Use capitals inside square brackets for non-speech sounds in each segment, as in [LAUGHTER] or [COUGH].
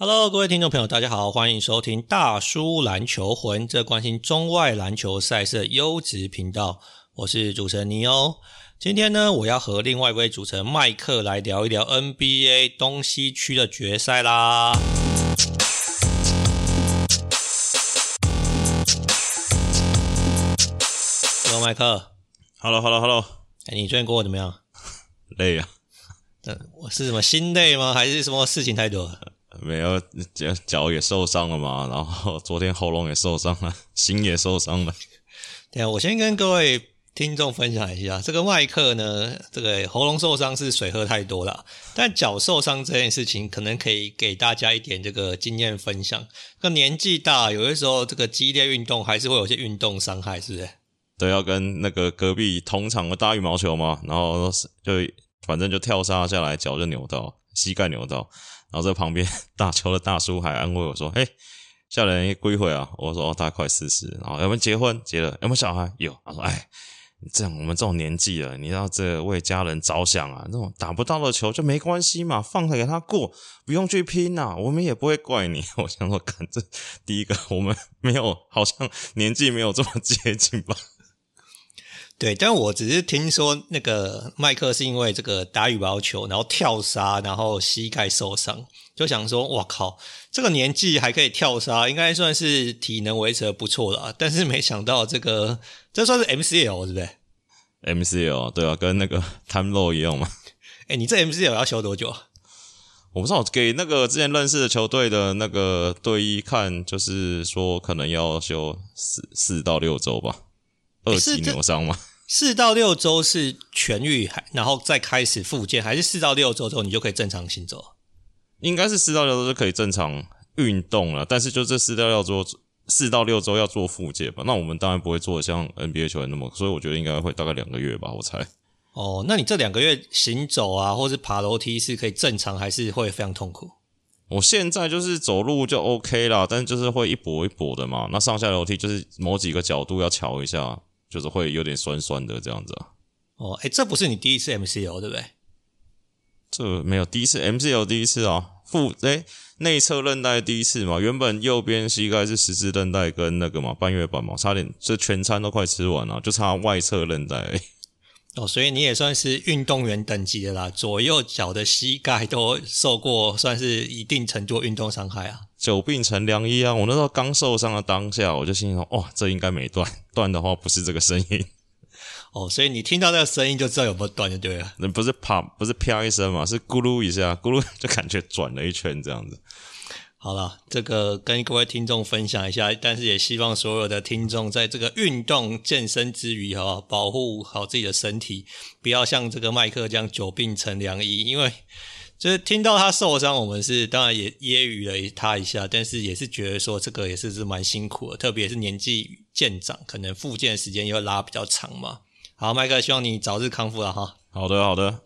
Hello，各位听众朋友，大家好，欢迎收听大叔篮球魂，这关心中外篮球赛事的优质频道。我是主持人尼欧。今天呢，我要和另外一位主持人麦克来聊一聊 NBA 东西区的决赛啦。Hello，麦克。Hello，Hello，Hello。哎，你最近过得怎么样？[LAUGHS] 累啊。我是什么心累吗？还是什么事情太多？没有，脚脚也受伤了嘛，然后昨天喉咙也受伤了，[LAUGHS] 心也受伤了。对啊，我先跟各位听众分享一下，这个外科呢，这个喉咙受伤是水喝太多了，但脚受伤这件事情，可能可以给大家一点这个经验分享。那年纪大，有的时候这个激烈运动还是会有些运动伤害，是不是？对，要跟那个隔壁同场的打羽毛球嘛，然后就反正就跳沙下来，脚就扭到，膝盖扭到。然后在旁边打球的大叔还安慰我说：“嘿，下人归回啊！”我说：“哦，大概快四十。”然后有没有结婚？结了。有没有小孩？有。他说：“哎，这样我们这种年纪了，你要这为家人着想啊！那种打不到的球就没关系嘛，放着给他过，不用去拼呐，我们也不会怪你。” [LAUGHS] 我想说，看这第一个，我们没有，好像年纪没有这么接近吧。对，但我只是听说那个麦克是因为这个打羽毛球，然后跳沙，然后膝盖受伤，就想说，哇靠，这个年纪还可以跳沙，应该算是体能维持的不错了。但是没想到这个，这算是 MCL 是不是？MCL 对啊，跟那个 [LAUGHS] Time Low 一样嘛。[LAUGHS] 哎，你这 MCL 要休多久啊？我不知道，给那个之前认识的球队的那个队医看，就是说可能要休四四到六周吧。二级扭伤吗？[LAUGHS] 四到六周是痊愈，然后再开始复健，还是四到六周之后你就可以正常行走？应该是四到六周就可以正常运动了，但是就这四到六周，四到六周要做复健吧？那我们当然不会做像 NBA 球员那么，所以我觉得应该会大概两个月吧，我猜。哦，那你这两个月行走啊，或是爬楼梯是可以正常，还是会非常痛苦？我现在就是走路就 OK 啦，但是就是会一跛一跛的嘛。那上下楼梯就是某几个角度要瞧一下。就是会有点酸酸的这样子啊。哦，哎，这不是你第一次 MCL 对不对？这没有第一次 MCL 第一次啊，副哎内侧韧带第一次嘛。原本右边膝盖是十字韧带跟那个嘛半月板嘛，差点这全餐都快吃完了，就差外侧韧带而已。哦，所以你也算是运动员等级的啦，左右脚的膝盖都受过，算是一定程度的运动伤害啊。久病成良医啊！我那时候刚受伤的当下，我就心想：哇，这应该没断，[LAUGHS] 断的话不是这个声音。[LAUGHS] 哦，所以你听到那个声音就知道有没有断就对了。那 [LAUGHS] 不是啪，不是啪一声嘛，是咕噜一下，咕噜就感觉转了一圈这样子。好了，这个跟各位听众分享一下，但是也希望所有的听众在这个运动健身之余，哈，保护好自己的身体，不要像这个麦克这样久病成良医。因为就是听到他受伤，我们是当然也揶揄了他一下，但是也是觉得说这个也是是蛮辛苦的，特别是年纪渐长，可能复健的时间又拉比较长嘛。好，麦克，希望你早日康复了哈。好的，好的。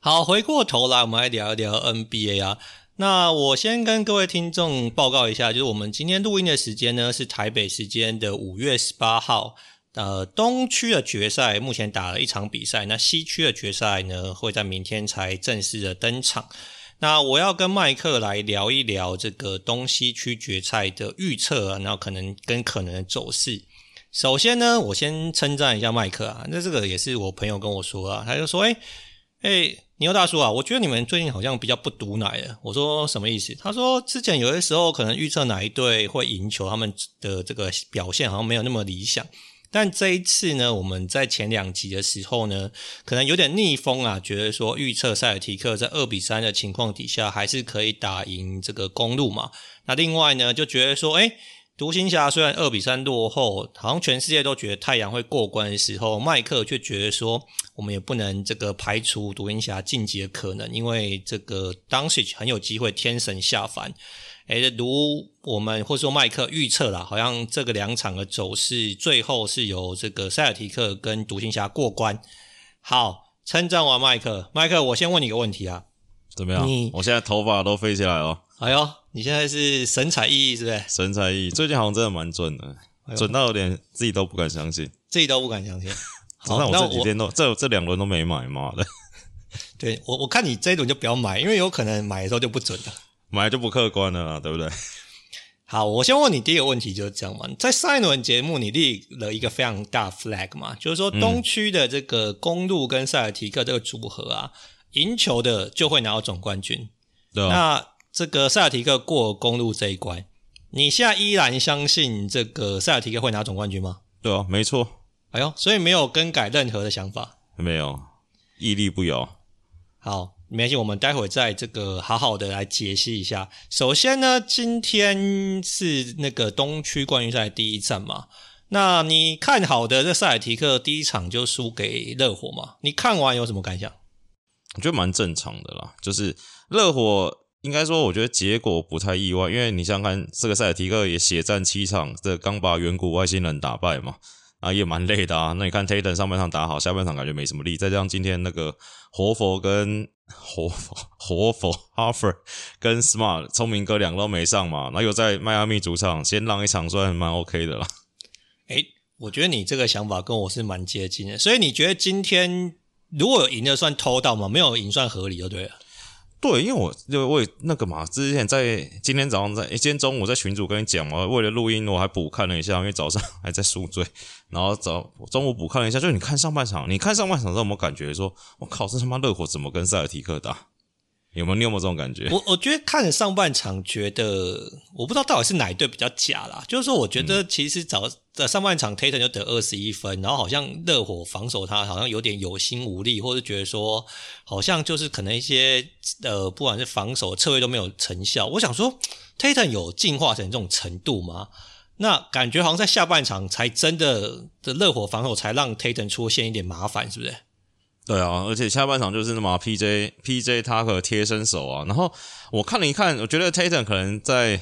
好，回过头来，我们来聊一聊 NBA 啊。那我先跟各位听众报告一下，就是我们今天录音的时间呢，是台北时间的五月十八号。呃，东区的决赛目前打了一场比赛，那西区的决赛呢，会在明天才正式的登场。那我要跟麦克来聊一聊这个东西区决赛的预测啊，然后可能跟可能的走势。首先呢，我先称赞一下麦克啊，那这个也是我朋友跟我说啊，他就说，诶诶牛大叔啊，我觉得你们最近好像比较不毒奶了。我说什么意思？他说之前有些时候可能预测哪一队会赢球，他们的这个表现好像没有那么理想。但这一次呢，我们在前两集的时候呢，可能有点逆风啊，觉得说预测塞尔提克在二比三的情况底下，还是可以打赢这个公路嘛。那另外呢，就觉得说，诶独行侠虽然二比三落后，好像全世界都觉得太阳会过关的时候，麦克却觉得说，我们也不能这个排除独行侠晋级的可能，因为这个 Doncic 很有机会天神下凡。诶，如我们或者说麦克预测啦，好像这个两场的走势最后是由这个塞尔提克跟独行侠过关。好，称赞完麦克，麦克，我先问你个问题啊，怎么样？你我现在头发都飞起来了。哎呦！你现在是神采奕奕，是不是？神采奕奕，最近好像真的蛮准的，哎、准到有点自己都不敢相信，自己都不敢相信。[LAUGHS] 好，那我这几天都我这这两轮都没买，妈的。[LAUGHS] 对我，我看你这一轮就不要买，因为有可能买的时候就不准了。买就不客观了啦，对不对？好，我先问你第一个问题，就是这样嘛。在上一轮节目，你立了一个非常大 flag 嘛，就是说东区的这个公路跟塞尔提克这个组合啊，赢球的就会拿到总冠军。对啊。那这个塞尔提克过公路这一关，你现在依然相信这个塞尔提克会拿总冠军吗？对啊，没错。哎呦，所以没有更改任何的想法？没有，屹立不摇。好。没关系，我们待会再这个好好的来解析一下。首先呢，今天是那个东区冠军赛第一战嘛。那你看好的这塞尔提克第一场就输给热火嘛？你看完有什么感想？我觉得蛮正常的啦，就是热火应该说，我觉得结果不太意外，因为你想想看，这个塞尔提克也血战七场，这刚把远古外星人打败嘛。啊，也蛮累的啊。那你看 Tatum 上半场打好，下半场感觉没什么力。再加上今天那个活佛跟 [LAUGHS] 活佛活佛 Harford 跟 Smart 聪明哥两个都没上嘛，那又在迈阿密主场先让一场，算蛮 OK 的啦。诶，我觉得你这个想法跟我是蛮接近的。所以你觉得今天如果有赢的算偷到吗？没有赢算合理就对了。对，因为我就为那个嘛，之前在今天早上在，今天中午在群主跟你讲嘛，为了录音我还补看了一下，因为早上还在宿醉，然后早中午补看了一下，就你看上半场，你看上半场之后有没有感觉说，我靠，这他妈热火怎么跟塞尔提克打？有没有你有没有这种感觉？我我觉得看了上半场，觉得我不知道到底是哪一队比较假啦。就是说，我觉得其实早在上半场，Tatum 就得二十一分，然后好像热火防守他好像有点有心无力，或者觉得说好像就是可能一些呃，不管是防守策略都没有成效。我想说，Tatum 有进化成这种程度吗？那感觉好像在下半场才真的的热火防守才让 Tatum 出现一点麻烦，是不是？对啊，而且下半场就是那么 PJ PJ 他可贴身手啊，然后我看了一看，我觉得 Tatum 可能在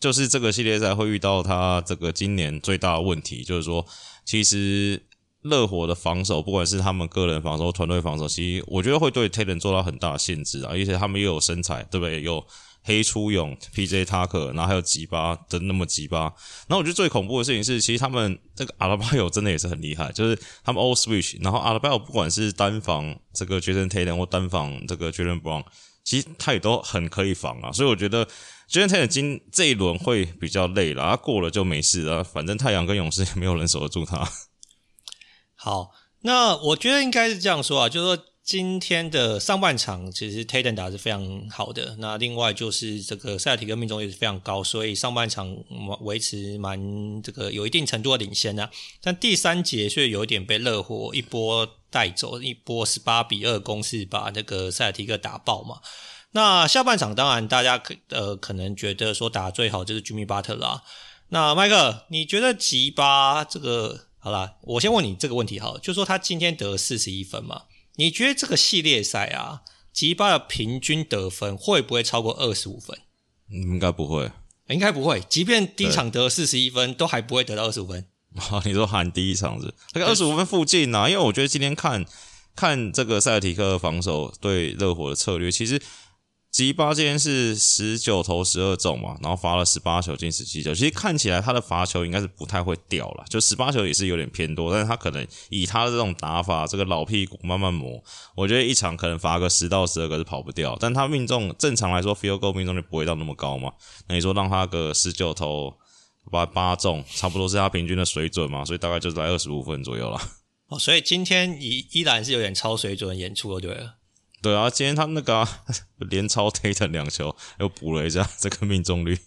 就是这个系列赛会遇到他这个今年最大的问题，就是说其实热火的防守，不管是他们个人防守、团队防守，其实我觉得会对 Tatum 做到很大限制啊，而且他们又有身材，对不对？有。黑出勇 PJ Tucker，然后还有吉巴的那么吉巴，然后我觉得最恐怖的事情是，其实他们这个阿拉巴友真的也是很厉害，就是他们 all switch，然后阿拉巴友不管是单防这个 Jason Tatum 或单防这个 Jaylen Brown，其实他也都很可以防啊，所以我觉得 Jayson Tatum 今这一轮会比较累了，他过了就没事了，反正太阳跟勇士也没有人守得住他。好，那我觉得应该是这样说啊，就是说。今天的上半场其实 Tatum 打是非常好的，那另外就是这个塞尔提克命中率是非常高，所以上半场维持蛮这个有一定程度的领先啊。但第三节却有点被热火一波带走，一波十八比二攻势把那个塞尔提克打爆嘛。那下半场当然大家可呃可能觉得说打最好就是 Jimmy Butler 啦。那麦克，你觉得吉巴这个好啦，我先问你这个问题好了，就说他今天得四十一分嘛？你觉得这个系列赛啊，吉巴的平均得分会不会超过二十五分？应该不会，应该不会。即便第一场得四十一分，都还不会得到二十五分。[LAUGHS] 你说喊第一场是大概二十五分附近啊？因为我觉得今天看看这个塞尔提克防守对热火的策略，其实。吉巴今天是十九投十二中嘛，然后罚了十八球进十七球。其实看起来他的罚球应该是不太会掉了，就十八球也是有点偏多。但是他可能以他的这种打法，这个老屁股慢慢磨，我觉得一场可能罚个十到十二个是跑不掉。但他命中正常来说，field goal 命中率不会到那么高嘛。那你说让他个十九投八八中，差不多是他平均的水准嘛，所以大概就是在二十五分左右了。哦，所以今天依依然是有点超水准演出，对了。对啊，今天他那个、啊、[LAUGHS] 连超推成两球，又补了一下这个命中率。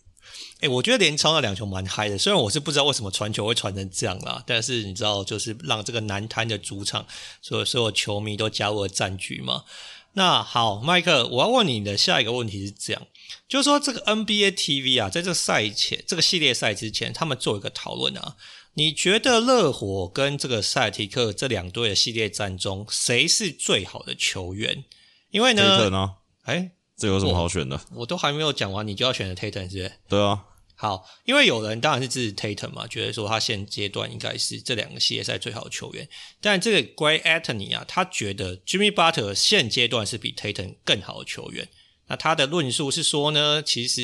诶，我觉得连超那两球蛮嗨的，虽然我是不知道为什么传球会传成这样啦，但是你知道，就是让这个南滩的主场，所有所有球迷都加入了战局嘛。那好，麦克，我要问你的下一个问题是这样，就是说这个 NBA TV 啊，在这个赛前，这个系列赛之前，他们做一个讨论啊，你觉得热火跟这个赛提克这两队的系列战中，谁是最好的球员？因为呢，哎，这有什么好选的？我，我都还没有讲完，你就要选的 Tatum 是不是？对啊。好，因为有人当然是支持 Tatum 嘛，觉得说他现阶段应该是这两个系列赛最好的球员。但这个 Gray Anthony 啊，他觉得 Jimmy Butler 现阶段是比 Tatum 更好的球员。那他的论述是说呢，其实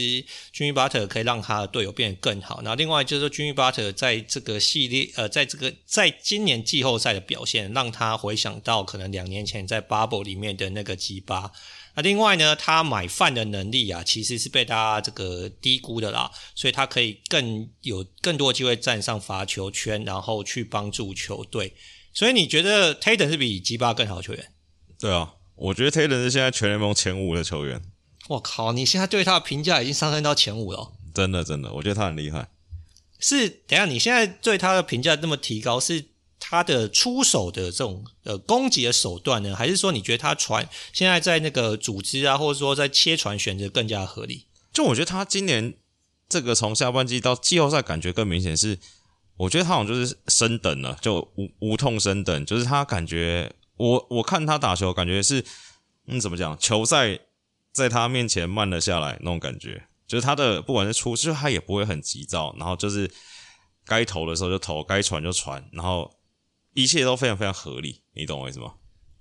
Jimmy Butler 可以让他的队友变得更好。那另外就是说，Jimmy Butler 在这个系列呃，在这个在今年季后赛的表现，让他回想到可能两年前在 Bubble 里面的那个吉巴。那另外呢，他买饭的能力啊，其实是被大家这个低估的啦，所以他可以更有更多机会站上罚球圈，然后去帮助球队。所以你觉得 Tatum 是比吉巴更好的球员？对啊，我觉得 Taylor 是现在全联盟前五的球员。我靠，你现在对他的评价已经上升到前五了。真的，真的，我觉得他很厉害。是，等一下，你现在对他的评价那么提高，是他的出手的这种呃攻击的手段呢，还是说你觉得他传现在在那个组织啊，或者说在切传选择更加合理？就我觉得他今年这个从下半季到季后赛，感觉更明显是，我觉得他好像就是升等了，就无无痛升等，就是他感觉我我看他打球，感觉是嗯怎么讲，球赛在他面前慢了下来那种感觉。就是他的不管是出，就是他也不会很急躁，然后就是该投的时候就投，该传就传，然后一切都非常非常合理，你懂我意思吗？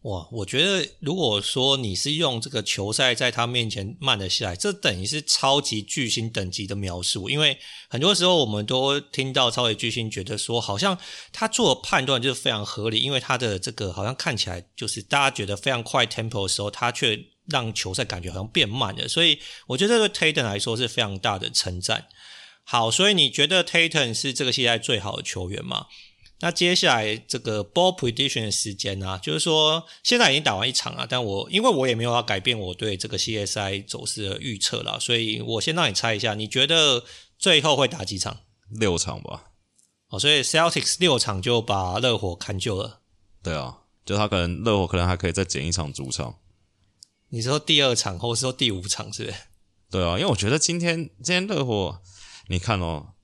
哇，我觉得如果说你是用这个球赛在他面前慢了下来，这等于是超级巨星等级的描述，因为很多时候我们都听到超级巨星觉得说，好像他做的判断就是非常合理，因为他的这个好像看起来就是大家觉得非常快 tempo 的时候，他却。让球赛感觉好像变慢了，所以我觉得对 Tatum 来说是非常大的称赞。好，所以你觉得 Tatum 是这个系列最好的球员吗？那接下来这个 Ball Prediction 的时间呢、啊？就是说现在已经打完一场了，但我因为我也没有要改变我对这个 CSI 走势的预测了，所以我先让你猜一下，你觉得最后会打几场？六场吧。哦，所以 Celtics 六场就把热火砍就了。对啊，就他可能热火可能还可以再捡一场主场。你说第二场，或是说第五场，是不是？对啊，因为我觉得今天今天热火，你看哦，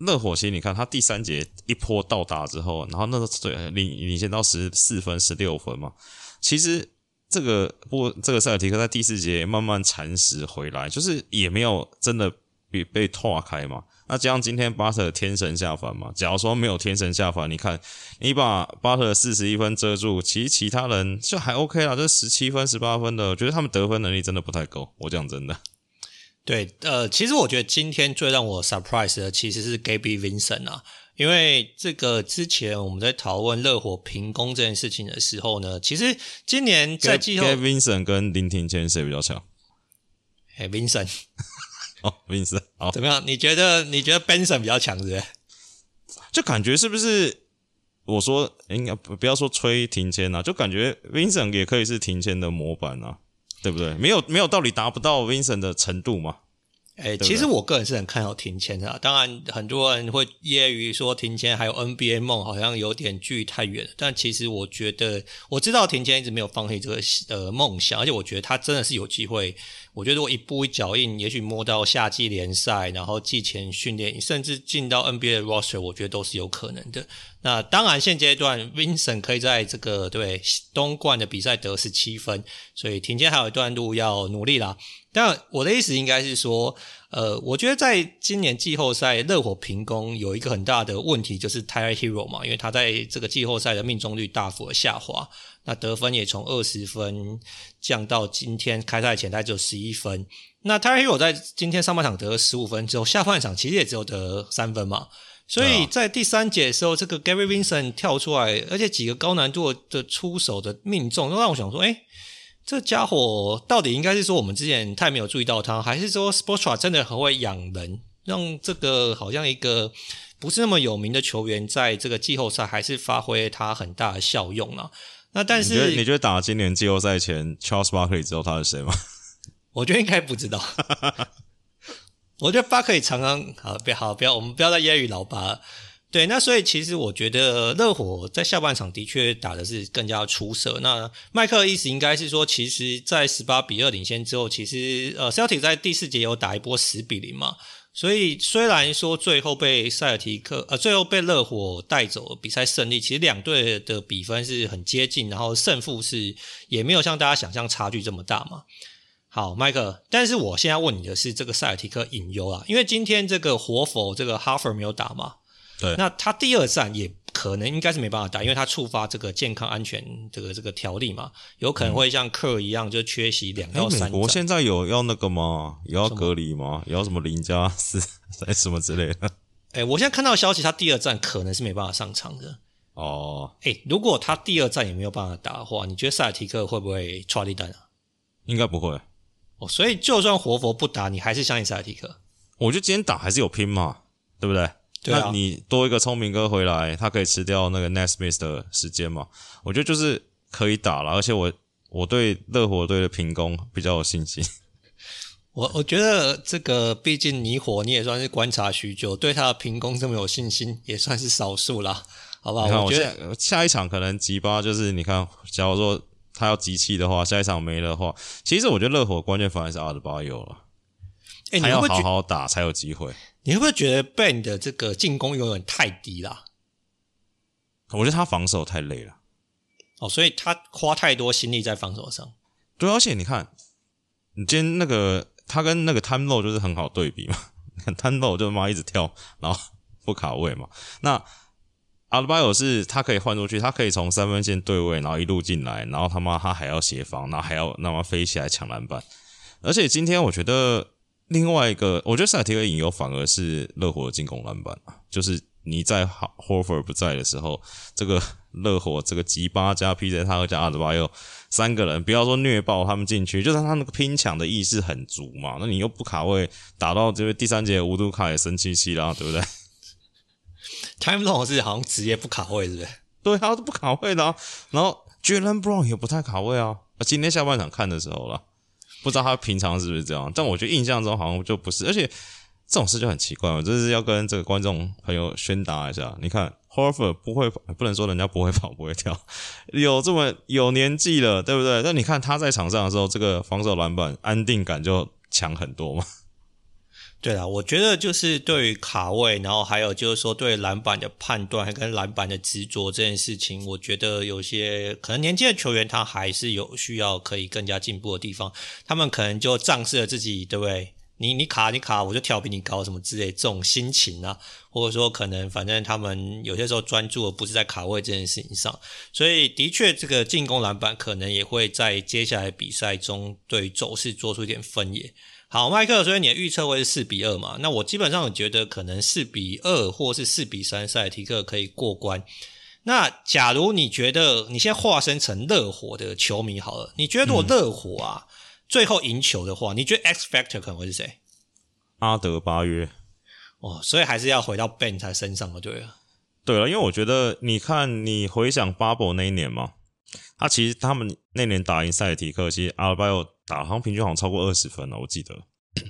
热火其实你看他第三节一波倒打之后，然后那个对领领先到十四分、十六分嘛。其实这个不这个塞尔提克在第四节慢慢蚕食回来，就是也没有真的被被拓开嘛。那加上今天巴特天神下凡嘛？假如说没有天神下凡，你看你把巴特四十一分遮住，其实其他人就还 OK 啦，这十七分、十八分的，我觉得他们得分能力真的不太够。我讲真的，对，呃，其实我觉得今天最让我 surprise 的其实是 Gaby Vincent 啊，因为这个之前我们在讨论热火平攻这件事情的时候呢，其实今年在季后 Gaby Vincent 跟林庭谦谁比较强？哎，Vincent。[LAUGHS] 哦，Vincent，好，怎么样？你觉得你觉得 Benson 比较强，是不是？就感觉是不是？我说应该不不要说吹庭谦啊，就感觉 Vincent 也可以是庭谦的模板啊，对不对？没有没有道理达不到 Vincent 的程度嘛。哎、欸，其实我个人是很看好庭谦的。当然，很多人会揶揄说庭谦还有 NBA 梦好像有点距离太远。但其实我觉得，我知道庭谦一直没有放弃这个呃梦想，而且我觉得他真的是有机会。我觉得我一步一脚印，也许摸到夏季联赛，然后季前训练，甚至进到 NBA 的 roster，我觉得都是有可能的。那当然，现阶段 Vincent 可以在这个对东冠的比赛得十七分，所以庭谦还有一段路要努力啦。但我的意思应该是说，呃，我觉得在今年季后赛热火平攻有一个很大的问题，就是 Tyre Herro 嘛，因为他在这个季后赛的命中率大幅的下滑。那得分也从二十分降到今天开赛前大概只有十一分。那 Tyler Herro 在今天上半场得了十五分之后，下半场其实也只有得三分嘛。所以在第三节的时候，这个 Gary Vincent 跳出来，而且几个高难度的出手的命中，都让我想说，哎，这家伙到底应该是说我们之前太没有注意到他，还是说 Spoelstra 真的很会养人，让这个好像一个不是那么有名的球员，在这个季后赛还是发挥他很大的效用了。那但是你觉得，你觉得打今年季后赛前，Charles Barkley 知道他是谁吗？我觉得应该不知道。[LAUGHS] 我觉得巴克利常常好，不要好，不要我们不要再揶揄老巴了。对，那所以其实我觉得热火在下半场的确打的是更加出色。那麦克的意思应该是说，其实，在十八比二领先之后，其实呃，Celtic 在第四节有打一波十比零嘛。所以虽然说最后被塞尔提克呃，最后被热火带走比赛胜利，其实两队的比分是很接近，然后胜负是也没有像大家想象差距这么大嘛。好，麦克，但是我现在问你的是这个塞尔提克隐忧啊，因为今天这个活佛这个 Harper 没有打嘛，对，那他第二战也。可能应该是没办法打，因为他触发这个健康安全这个这个条例嘛，有可能会像克一样就缺席两到三。美国现在有要那个吗？有要隔离吗？有要什么零加四还是什么之类的？哎、欸，我现在看到的消息，他第二站可能是没办法上场的。哦，哎、欸，如果他第二站也没有办法打的话，你觉得塞尔提克会不会剉咧等啊？应该不会。哦，所以就算活佛不打，你还是相信塞尔提克？我觉得今天打还是有拼嘛，对不对？对啊。那你多一个聪明哥回来，他可以吃掉那个 Nesmith 的时间嘛？我觉得就是可以打了，而且我我对热火队的平攻比较有信心。[LAUGHS] 我我觉得这个毕竟你火你也算是观察许久，对他的平攻这么有信心，也算是少数啦，[LAUGHS] 好不好？我觉得下一场可能吉巴就是你看，假如说。他要集气的话，下一场没的话，其实我觉得热火关键反而是阿德巴有了。哎、欸，你要好好打才有机会。你会不会觉得 Ben 的这个进攻有点太低了？我觉得他防守太累了。哦，所以他花太多心力在防守上。对，而且你看，你今天那个他跟那个 Time Lord 就是很好对比嘛。你 [LAUGHS] 看 Time Lord 就妈一直跳，然后不卡位嘛。那阿德巴约是他可以换出去，他可以从三分线对位，然后一路进来，然后他妈他还要协防，然后还要那么飞起来抢篮板。而且今天我觉得另外一个，我觉得塞尔提克引诱反而是热火的进攻篮板，就是你在 Horford 不在的时候，这个热火这个吉巴加 PJ 他加阿德巴约三个人，不要说虐爆他们进去，就是他那个拼抢的意识很足嘛。那你又不卡位，打到这个第三节乌杜卡也生气气啦，对不对？Time Lord 是好像职业不卡位，是不是？对，他都不卡位的啊。然后 Jaylen Brown 也不太卡位啊。今天下半场看的时候了，不知道他平常是不是这样，但我觉得印象中好像就不是。而且这种事就很奇怪，我就是要跟这个观众朋友宣达一下。你看 Horford 不会，不能说人家不会跑不会跳，[LAUGHS] 有这么有年纪了，对不对？但你看他在场上的时候，这个防守篮板安定感就强很多嘛。对啊，我觉得就是对于卡位，然后还有就是说对篮板的判断，还跟篮板的执着这件事情，我觉得有些可能年轻的球员他还是有需要可以更加进步的地方。他们可能就仗势了自己，对不对？你你卡你卡，我就跳比你高什么之类这种心情啊，或者说可能反正他们有些时候专注的不是在卡位这件事情上，所以的确这个进攻篮板可能也会在接下来比赛中对走势做出一点分野。好，麦克，所以你的预测会是四比二嘛？那我基本上觉得可能四比二或是四比三，塞提克可以过关。那假如你觉得你现在化身成热火的球迷好了，你觉得如果热火啊、嗯、最后赢球的话，你觉得 X Factor 可能会是谁？阿德巴约。哦，所以还是要回到 Ben 他身上了，对了。对了，因为我觉得你看，你回想 Bubble 那一年嘛，他其实他们那年打赢塞提克，其实阿尔巴约。打好像平均好像超过二十分了，我记得。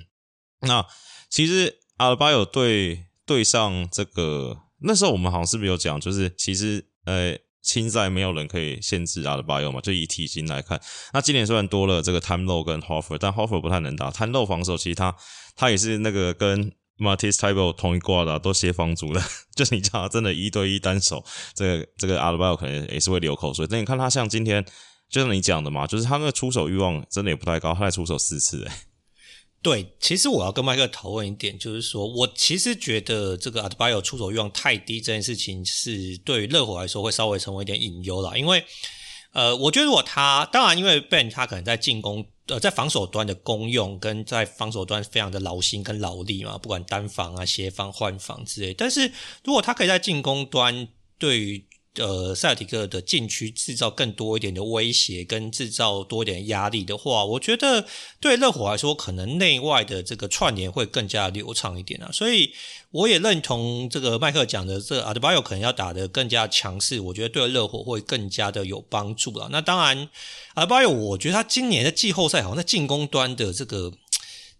[CLEARS THROAT] 那其实阿尔巴有对对上这个那时候我们好像是不是有讲，就是其实呃青赛没有人可以限制阿尔巴有嘛，就以体型来看。那今年虽然多了这个 Time Lord 跟 Horford，但 Horford 不太能打。Time Low 防守其实他他也是那个跟 Matis t y b e 同一挂的、都协防组的。[LAUGHS] 就是你叫他真的一对一单手，这个这个阿尔巴有可能也是会流口水。但你看他像今天。就像你讲的嘛，就是他那个出手欲望真的也不太高，他才出手四次诶。对，其实我要跟麦克讨论一点，就是说我其实觉得这个阿德巴约出手欲望太低这件事情，是对于热火来说会稍微成为一点隐忧啦。因为呃，我觉得如果他当然，因为 Ben 他可能在进攻呃在防守端的功用跟在防守端非常的劳心跟劳力嘛，不管单防啊、协防、换防之类。但是如果他可以在进攻端对于呃，塞尔提克的禁区制造更多一点的威胁，跟制造多一点压力的话，我觉得对热火来说，可能内外的这个串联会更加流畅一点啊。所以我也认同这个麦克讲的，这阿德巴约可能要打得更加强势，我觉得对热火会更加的有帮助了。那当然，阿德巴约，我觉得他今年的季后赛好像在进攻端的这个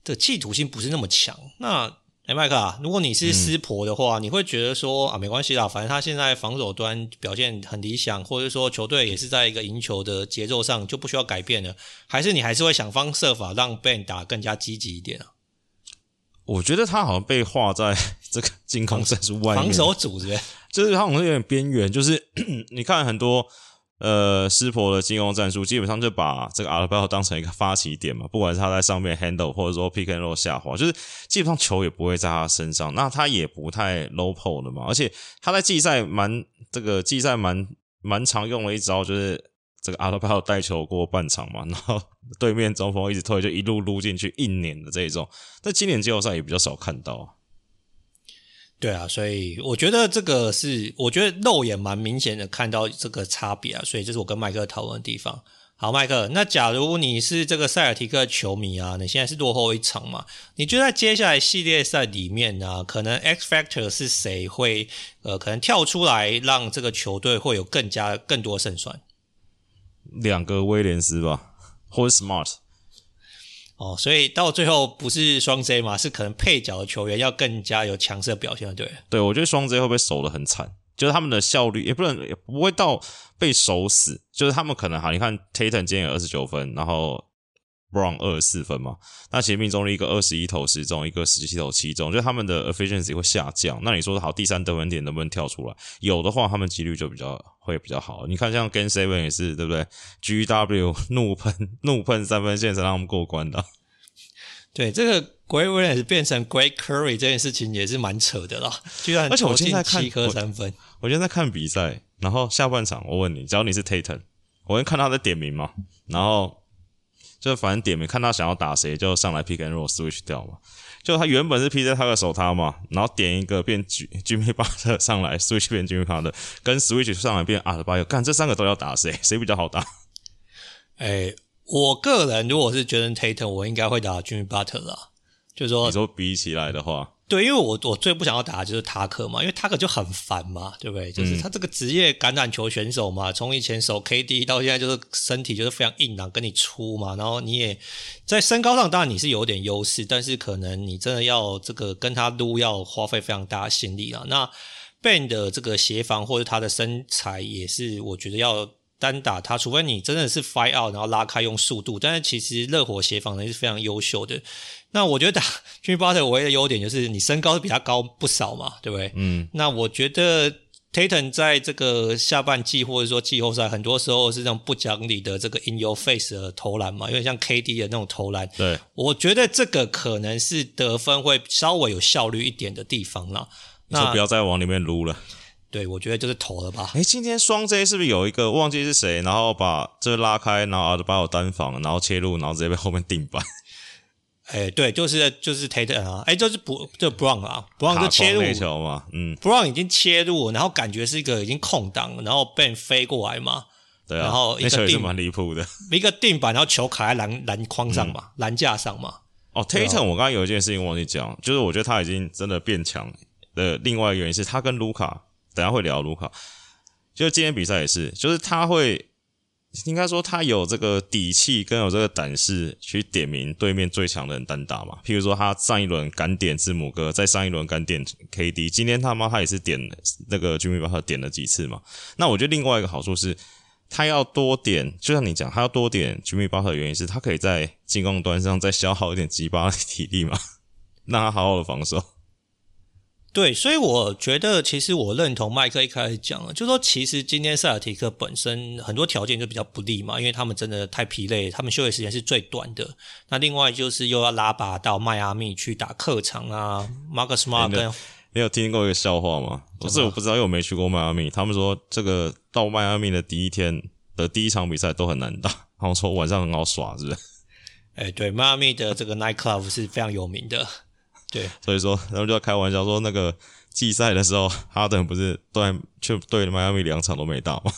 的企图心不是那么强。那哎，麦克啊，如果你是师婆的话，嗯、你会觉得说啊，没关系啦，反正他现在防守端表现很理想，或者说球队也是在一个赢球的节奏上，就不需要改变了，还是你还是会想方设法让 Ben 打更加积极一点啊？我觉得他好像被画在这个进攻战术外面，防守组织，就是他好像有点边缘，就是 [CLEARS THROAT] 你看很多。呃，湿婆的进攻战术基本上就把这个阿德巴约当成一个发起点嘛，不管是他在上面 handle 或者说 pick and roll 下滑，就是基本上球也不会在他身上，那他也不太 low pull 的嘛，而且他在季赛蛮这个季赛蛮蛮常用的一招，就是这个阿德巴约带球过半场嘛，[LAUGHS] 然后对面中锋一直推，就一路撸进去硬碾的这一种，在今年季后赛也比较少看到。啊对啊，所以我觉得这个是，我觉得肉眼蛮明显的看到这个差别啊，所以这是我跟麦克讨论的地方。好，麦克，那假如你是这个塞尔提克球迷啊，你现在是落后一场嘛？你觉得在接下来系列赛里面呢、啊，可能 X Factor 是谁会呃，可能跳出来让这个球队会有更加更多胜算？两个威廉斯吧，或者 Smart。哦，所以到最后不是双 J 嘛，是可能配角的球员要更加有强势的表现，对？对，我觉得双 J 会不会守得很惨？就是他们的效率也不能也不会到被守死，就是他们可能哈，你看 Tatum 今天有二十九分，然后 Brown 二十四分嘛，那其实命中率一个二十一投十中，一个十七投七中，就他们的 efficiency 会下降。那你说好，第三得分点能不能跳出来？有的话，他们几率就比较会比较好。你看像 Game Seven 也是对不对？GW [LAUGHS] 怒喷怒喷三分线才让他们过关的。[LAUGHS] 对这个 Grant Williams 变成 Grant Curry 这件事情也是蛮扯的啦，居然投进七颗三分。我现在在看比赛，然后下半场，我问你，只要你是 Tatum，我会看他在点名嘛，然后就反正点名看他想要打谁，就上来 pick 和 switch 掉嘛，就他原本是 pick 在他的手，他嘛，然后点一个变 Jimmy b u t e r 上来 switch 变 Jimmy b u t e r 跟 switch 上来变阿德巴约，看，这三个都要打谁 [LAUGHS] 谁比较好打？诶，我个人如果是觉得 Tatum 我应该会打 Jimmy Butter 啦，就说，你说比起来的话。对，因为我我最不想要打的就是塔克嘛，因为塔克就很烦嘛，对不对？就是他这个职业橄榄球选手嘛，从以前守 KD 到现在，就是身体就是非常硬朗，跟你粗嘛，然后你也在身高上当然你是有点优势，但是可能你真的要这个跟他撸要花费非常大的心力啊。那 Ben 的这个协防或者他的身材也是，我觉得要。单打他，除非你真的是 fight out，然后拉开用速度，但是其实热火协防能力是非常优秀的。那我觉得打 [LAUGHS] Jimmy Butler 唯一的优点就是你身高是比他高不少嘛，对不对？嗯。那我觉得 Tatum 在这个下半季或者说季后赛，很多时候是这种不讲理的这个 in your face 的投篮嘛，因为像 KD 的那种投篮。对。我觉得这个可能是得分会稍微有效率一点的地方了。那就不要再往里面撸了。对，我觉得就是投了吧。哎，今天双 J 是不是有一个忘记是谁，然后把这拉开，然后把我单防，然后切入，然后直接被后面定板。[LAUGHS] 哎，对，就是就是 Tatum 啊，哎，就是不就 Brown 啊，Brown 就切入球嘛，嗯，Brown 已经切入，然后感觉是一个已经空档，然后被人飞过来嘛，对啊，然后一个那球也是蛮离谱的，[LAUGHS] 一个定板，然后球卡在篮篮筐上嘛，篮、嗯、架上嘛。哦，Tatum，我刚刚有一件事情忘记讲，就是我觉得他已经真的变强的另外一个原因是他跟卢卡。等下会聊卢卡，就今天比赛也是，就是他会应该说他有这个底气跟有这个胆识去点名对面最强的人单打嘛。譬如说他上一轮敢点字母哥，在上一轮敢点 KD，今天他妈他也是点那个 Jimmy b u t 点了几次嘛。那我觉得另外一个好处是，他要多点，就像你讲，他要多点 Jimmy Butler 的原因是他可以在进攻端上再消耗一点鸡巴的体力嘛，[LAUGHS] 让他好好的防守。对，所以我觉得其实我认同麦克一开始讲了，就是说其实今天塞尔提克本身很多条件就比较不利嘛，因为他们真的太疲累，他们休息时间是最短的。那另外就是又要拉拔到迈阿密去打客场啊，Marcus Smart 你有听过一个笑话吗？不是，我不知道，因为我没去过迈阿密。他们说这个到迈阿密的第一天的第一场比赛都很难打，然后说晚上很好耍，是不是？哎，对，迈阿密的这个 night club 是非常有名的。对，所以说，他们就在开玩笑说，那个季赛的时候，哈登不是对就对迈阿密两场都没打吗？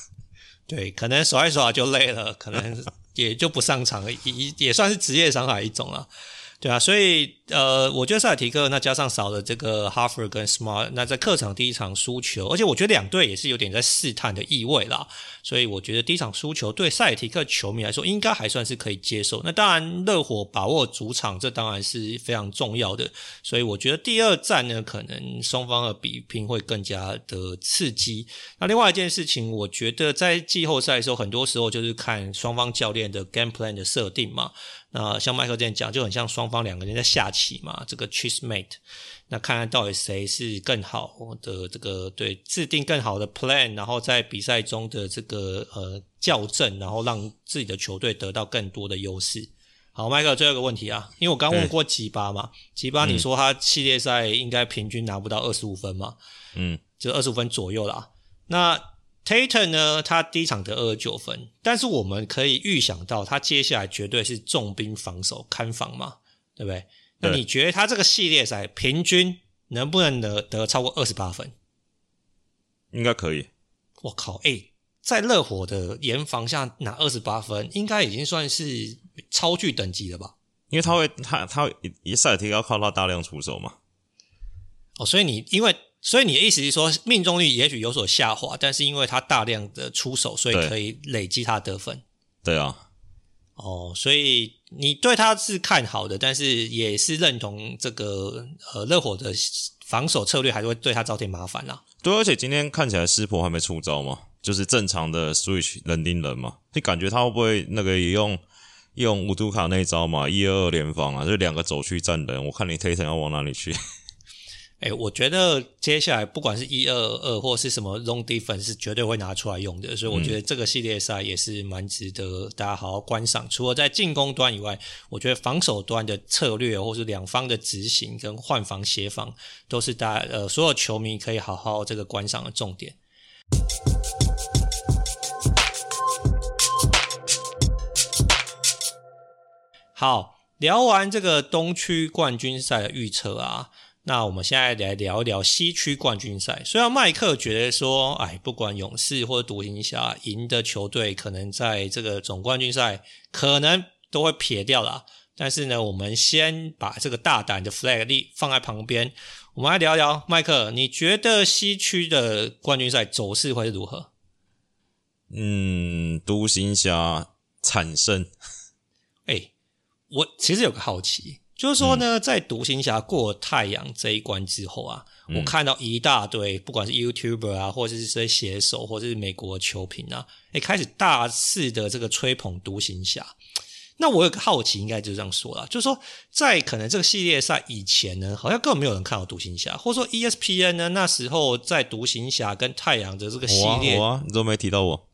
对，可能耍一耍就累了，可能也就不上场了，也也算是职业伤害一种了。对啊，所以呃，我觉得塞尔提克那加上少了这个 Harford 跟 Smart，那在客场第一场输球，而且我觉得两队也是有点在试探的意味啦。所以我觉得第一场输球对塞尔提克球迷来说应该还算是可以接受。那当然，热火把握主场，这当然是非常重要的。所以我觉得第二战呢，可能双方的比拼会更加的刺激。那另外一件事情，我觉得在季后赛的时候，很多时候就是看双方教练的 game plan 的设定嘛。那像麦克之前讲，就很像双方两个人在下棋嘛，这个 chess mate，那看看到底谁是更好的这个对制定更好的 plan，然后在比赛中的这个呃校正，然后让自己的球队得到更多的优势。好，麦克最后一个问题啊，因为我刚问过吉巴嘛，吉巴你说他系列赛应该平均拿不到二十五分嘛？嗯，就二十五分左右啦。那 Tatum 呢，他第一场得二十九分，但是我们可以预想到，他接下来绝对是重兵防守看防嘛，对不对？那你觉得他这个系列赛平均能不能得得超过二十八分？应该可以。我靠，哎、欸，在热火的严防下拿二十八分，应该已经算是超巨等级了吧？因为他会，他他一赛提高靠他大量出手嘛。哦，所以你因为，所以你的意思是说，命中率也许有所下滑，但是因为他大量的出手，所以可以累积他的得分。对啊。哦，所以你对他是看好的，但是也是认同这个呃热火的防守策略还是会对他造成麻烦啦。对，而且今天看起来湿婆还没出招嘛，就是正常的 switch 人盯人嘛，你感觉他会不会那个也用用乌图卡那一招嘛，一二二联防啊，就两个走去站人，我看你推城要往哪里去。哎、欸，我觉得接下来不管是一二二或是什么 zone defense 是绝对会拿出来用的，所以我觉得这个系列赛也是蛮值得大家好好观赏。除了在进攻端以外，我觉得防守端的策略或是两方的执行跟换防协防，都是大家呃所有球迷可以好好这个观赏的重点。好，聊完这个东区冠军赛的预测啊。那我们现在来聊一聊西区冠军赛。虽然麦克觉得说，哎，不管勇士或者独行侠赢的球队，可能在这个总冠军赛可能都会撇掉啦。但是呢，我们先把这个大胆的 flag 立放在旁边。我们来聊聊，麦克，你觉得西区的冠军赛走势会是如何？嗯，独行侠惨胜。哎，我其实有个好奇。就是说呢，在独行侠过太阳这一关之后啊，嗯、我看到一大堆，不管是 YouTuber 啊，或者是这些写手，或者是美国球评啊，诶开始大肆的这个吹捧独行侠。那我有个好奇，应该就是这样说啦，就是说，在可能这个系列赛以前呢，好像根本没有人看好独行侠，或者说 ESPN 呢，那时候在独行侠跟太阳的这个系列，我啊，啊，你都没提到我。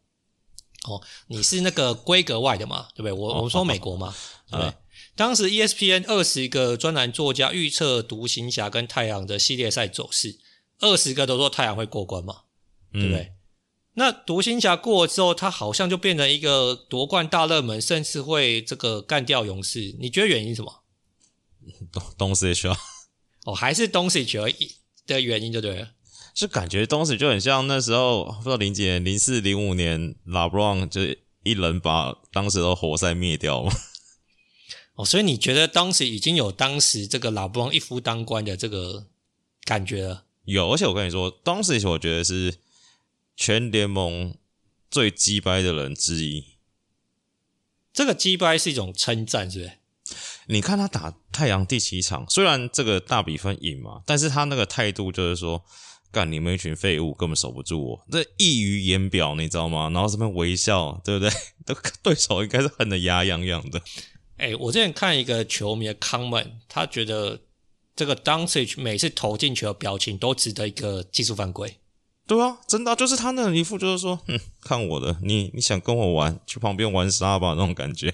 哦，你是那个规格外的嘛，对不对？我、哦、我们说美国嘛，对不对？嗯当时 ESPN 二十个专栏作家预测独行侠跟太阳的系列赛走势，二十个都说太阳会过关嘛，对不对？嗯、那独行侠过了之后，他好像就变成一个夺冠大热门，甚至会这个干掉勇士。你觉得原因是什么？东东西啊？哦，还是东西而已的原因就对了。就感觉东西就很像那时候不知道零几年、零四、零五年，拉布朗就一人把当时的活塞灭掉嘛。哦，所以你觉得当时已经有当时这个老布朗一夫当关的这个感觉了？有，而且我跟你说，当时我觉得是全联盟最鸡掰的人之一。这个鸡掰是一种称赞，是不是？你看他打太阳第七场，虽然这个大比分赢嘛，但是他那个态度就是说，干你们一群废物，根本守不住我，这溢于言表，你知道吗？然后这边微笑，对不对？[LAUGHS] 都对手应该是恨得牙痒痒的。哎，我之前看一个球迷的 comment，他觉得这个 Doncic 每次投进球的表情都值得一个技术犯规。对啊，真的就是他那一副就是说，哼，看我的，你你想跟我玩，去旁边玩沙吧那种感觉。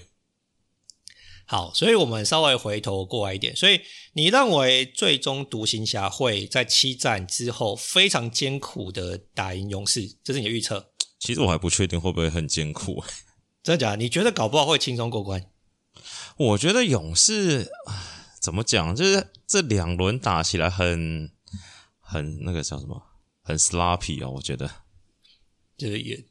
[LAUGHS] 好，所以我们稍微回头过来一点，所以你认为最终独行侠会在七战之后非常艰苦的打赢勇士，这是你的预测？其实我还不确定会不会很艰苦。[LAUGHS] 真的假的？你觉得搞不好会轻松过关？我觉得勇士怎么讲，就是这两轮打起来很很那个叫什么，很 sloppy 啊。我觉得就是也，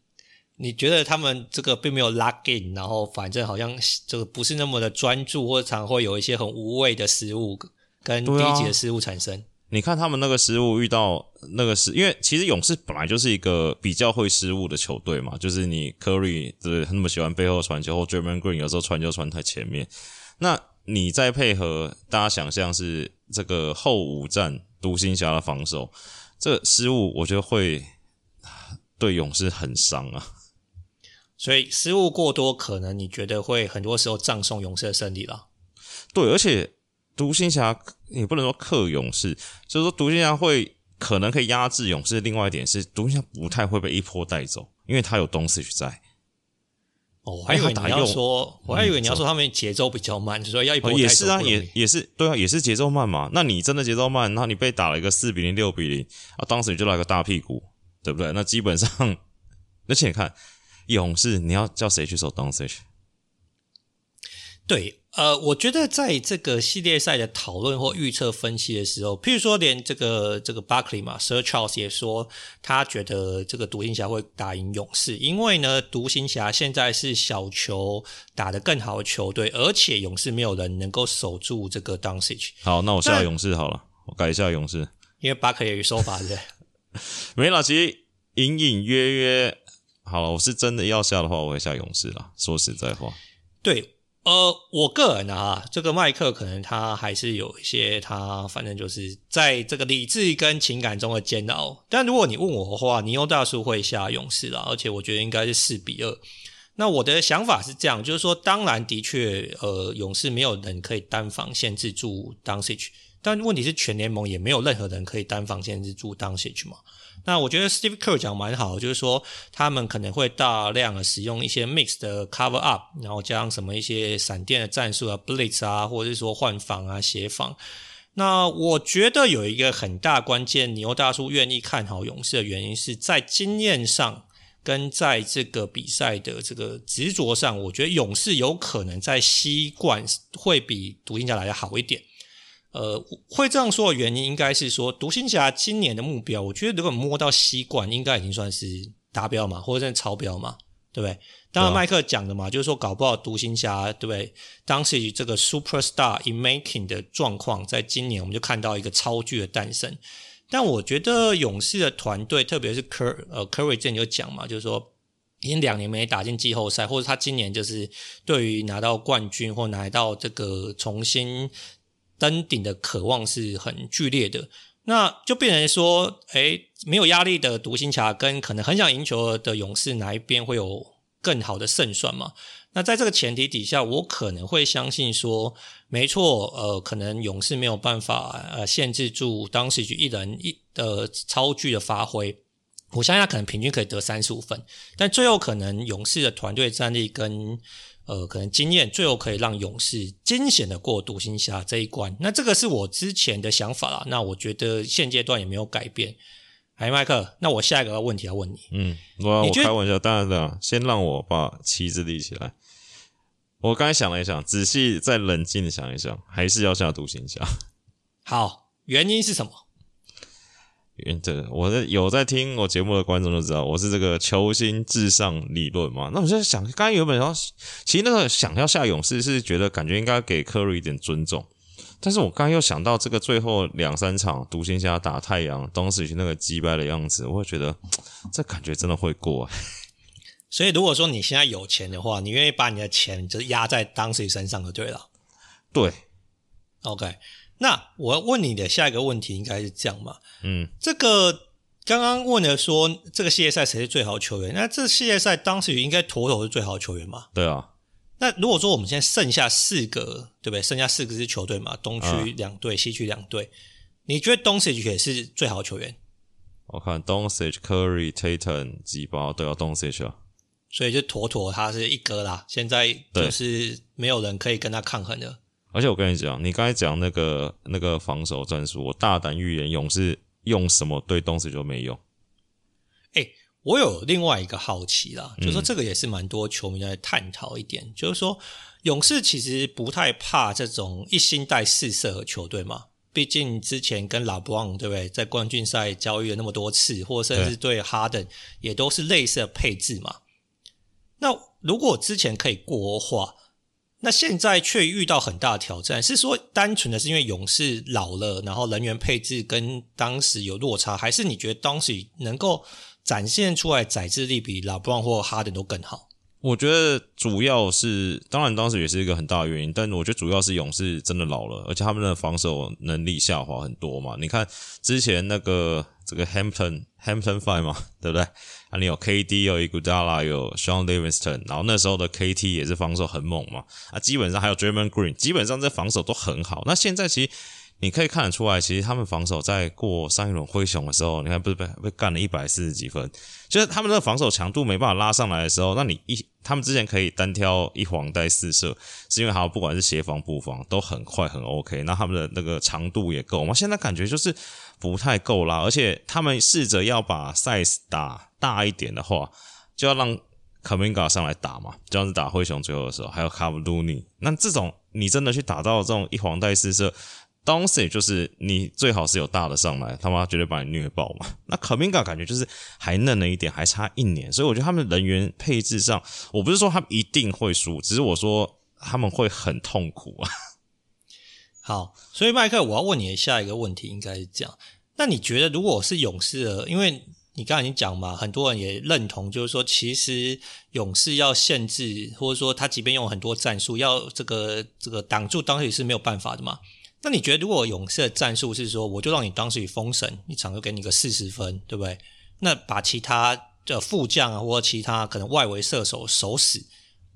你觉得他们这个并没有 lock in，然后反正好像这个不是那么的专注，或者常会有一些很无谓的失误跟低级的失误产生。你看他们那个失误遇到那个是，因为其实勇士本来就是一个比较会失误的球队嘛，就是你 Curry 对那么喜欢背后传球，或 Draymond Green 有时候传球传太前面，那你再配合大家想象是这个后五战独行侠的防守，这个失误我觉得会对勇士很伤啊。所以失误过多，可能你觉得会很多时候葬送勇士的胜利了。对，而且。独行侠也不能说克勇士，就是说独行侠会可能可以压制勇士。另外一点是，独行侠不太会被一波带走，因为他有东西在。哦，我还以为你要说，我还以为你要说他们节奏比较慢，嗯、所以要一波带走。也是啊，也也是对啊，也是节奏慢嘛。那你真的节奏慢，然后你被打了一个四比零、六比零啊，当时你就来个大屁股，对不对？那基本上，[LAUGHS] 而且你看勇士，你要叫谁去守东西？对，呃，我觉得在这个系列赛的讨论或预测分析的时候，譬如说连这个这个 Buckley 嘛，Sir Charles 也说他觉得这个独行侠会打赢勇士，因为呢，独行侠现在是小球打得更好的球队，而且勇士没有人能够守住这个 Doncic。好，那我下勇士好了，我改一下勇士，因为 Barkley 有说法是不是？[LAUGHS] 没了，其实隐隐约约，好了，我是真的要下的话，我会下勇士了。说实在话，对。呃，我个人啊，这个麦克可能他还是有一些他反正就是在这个理智跟情感中的煎熬。但如果你问我的话，尼欧大叔会下勇士啦，而且我觉得应该是四比二。那我的想法是这样，就是说，当然的确，呃，勇士没有人可以单防限制住 Doncic，但问题是全联盟也没有任何人可以单防限制住 Doncic 嘛。那我觉得 Steve Kerr 讲蛮好，就是说他们可能会大量的使用一些 mix 的 cover up，然后加上什么一些闪电的战术啊，blitz 啊，或者是说换防啊、协防。那我觉得有一个很大关键，牛大叔愿意看好勇士的原因是在经验上跟在这个比赛的这个执着上，我觉得勇士有可能在西冠会比独行侠来的好一点。呃，会这样说的原因，应该是说独行侠今年的目标，我觉得如果摸到西冠，应该已经算是达标嘛，或者是超标嘛，对不对？当然，麦克讲的嘛，就是说搞不好独行侠，对不对？当时这个 superstar in making 的状况，在今年我们就看到一个超巨的诞生。但我觉得勇士的团队，特别是科呃科瑞之前就讲嘛，就是说已经两年没打进季后赛，或者他今年就是对于拿到冠军或拿到这个重新。登顶的渴望是很剧烈的，那就变成说，诶，没有压力的独行侠跟可能很想赢球的勇士，哪一边会有更好的胜算嘛？那在这个前提底下，我可能会相信说，没错，呃，可能勇士没有办法呃限制住当时一人一的超巨的发挥，我相信他可能平均可以得三十五分，但最后可能勇士的团队战力跟呃，可能经验最后可以让勇士惊险的过独行侠这一关。那这个是我之前的想法啦。那我觉得现阶段也没有改变。哎，麦克，那我下一个问题要问你。嗯，我我开玩笑，当然的。先让我把旗子立起来。我刚才想了一想，仔细再冷静的想一想，还是要下独行侠。[LAUGHS] 好，原因是什么？原这我在有在听我节目的观众都知道，我是这个球星至上理论嘛。那我就在想，刚才原本要，其实那个想要下勇士是觉得感觉应该给科瑞一点尊重，但是我刚刚又想到这个最后两三场独行侠打太阳，当时那个击败的样子，我会觉得这感觉真的会过。所以如果说你现在有钱的话，你愿意把你的钱就是压在当时身上就对了。对，OK。那我要问你的下一个问题应该是这样嘛？嗯，这个刚刚问了说这个系列赛谁是最好球员？那这系列赛当时应该妥妥是最好球员嘛？对啊。那如果说我们现在剩下四个，对不对？剩下四个支球队嘛，东区两队，啊、西区两队，你觉得 Doncic 也是最好球员？我看 Doncic、Curry、Tatum 几包都要 Doncic 啊，所以就妥妥他是一哥啦。现在就是没有人可以跟他抗衡的。而且我跟你讲，你刚才讲那个那个防守战术，我大胆预言，勇士用什么对东西就没用。哎，我有另外一个好奇啦，就是说这个也是蛮多球迷在探讨一点，嗯、就是说勇士其实不太怕这种一心带四射的球队嘛，毕竟之前跟拉布朗对不对，在冠军赛交易了那么多次，或甚至对哈登也都是类似的配置嘛。那如果之前可以过的话，那现在却遇到很大的挑战，是说单纯的是因为勇士老了，然后人员配置跟当时有落差，还是你觉得当时能够展现出来载制力比老布朗或哈登都更好？我觉得主要是，当然当时也是一个很大的原因，但我觉得主要是勇士真的老了，而且他们的防守能力下滑很多嘛。你看之前那个这个 Hampton Hampton Five 嘛，对不对？啊，你有 KD，有 Iguodala，有 Shaun Livingston，然后那时候的 KT 也是防守很猛嘛。啊，基本上还有 Draymond Green，基本上这防守都很好。那现在其实。你可以看得出来，其实他们防守在过上一轮灰熊的时候，你看不是被被干了一百四十几分，就是他们的防守强度没办法拉上来的时候，那你一他们之前可以单挑一黄带四射，是因为好不管是协防布防都很快很 OK，那他们的那个长度也够吗？现在感觉就是不太够啦，而且他们试着要把 size 打大一点的话，就要让 Kuminga 上来打嘛，这样子打灰熊最后的时候，还有 Kevon Looney，那这种你真的去打到这种一黄带四射当时就是你最好是有大的上来，他妈绝对把你虐爆嘛。[LAUGHS] 那 Kuminga 感觉就是还嫩了一点，还差一年，所以我觉得他们人员配置上，我不是说他们一定会输，只是我说他们会很痛苦啊。[LAUGHS] 好，所以麦克，我要问你的下一个问题应该是这样，那你觉得如果是勇士的，因为你刚才已经讲嘛，很多人也认同，就是说，其实勇士要限制，或者说他即便用很多战术，要这个这个挡住当时是没有办法的嘛。那你觉得，如果勇士的战术是说，我就让你当时封神一场就给你个四十分，对不对？那把其他的副将啊，或者其他可能外围射手守死，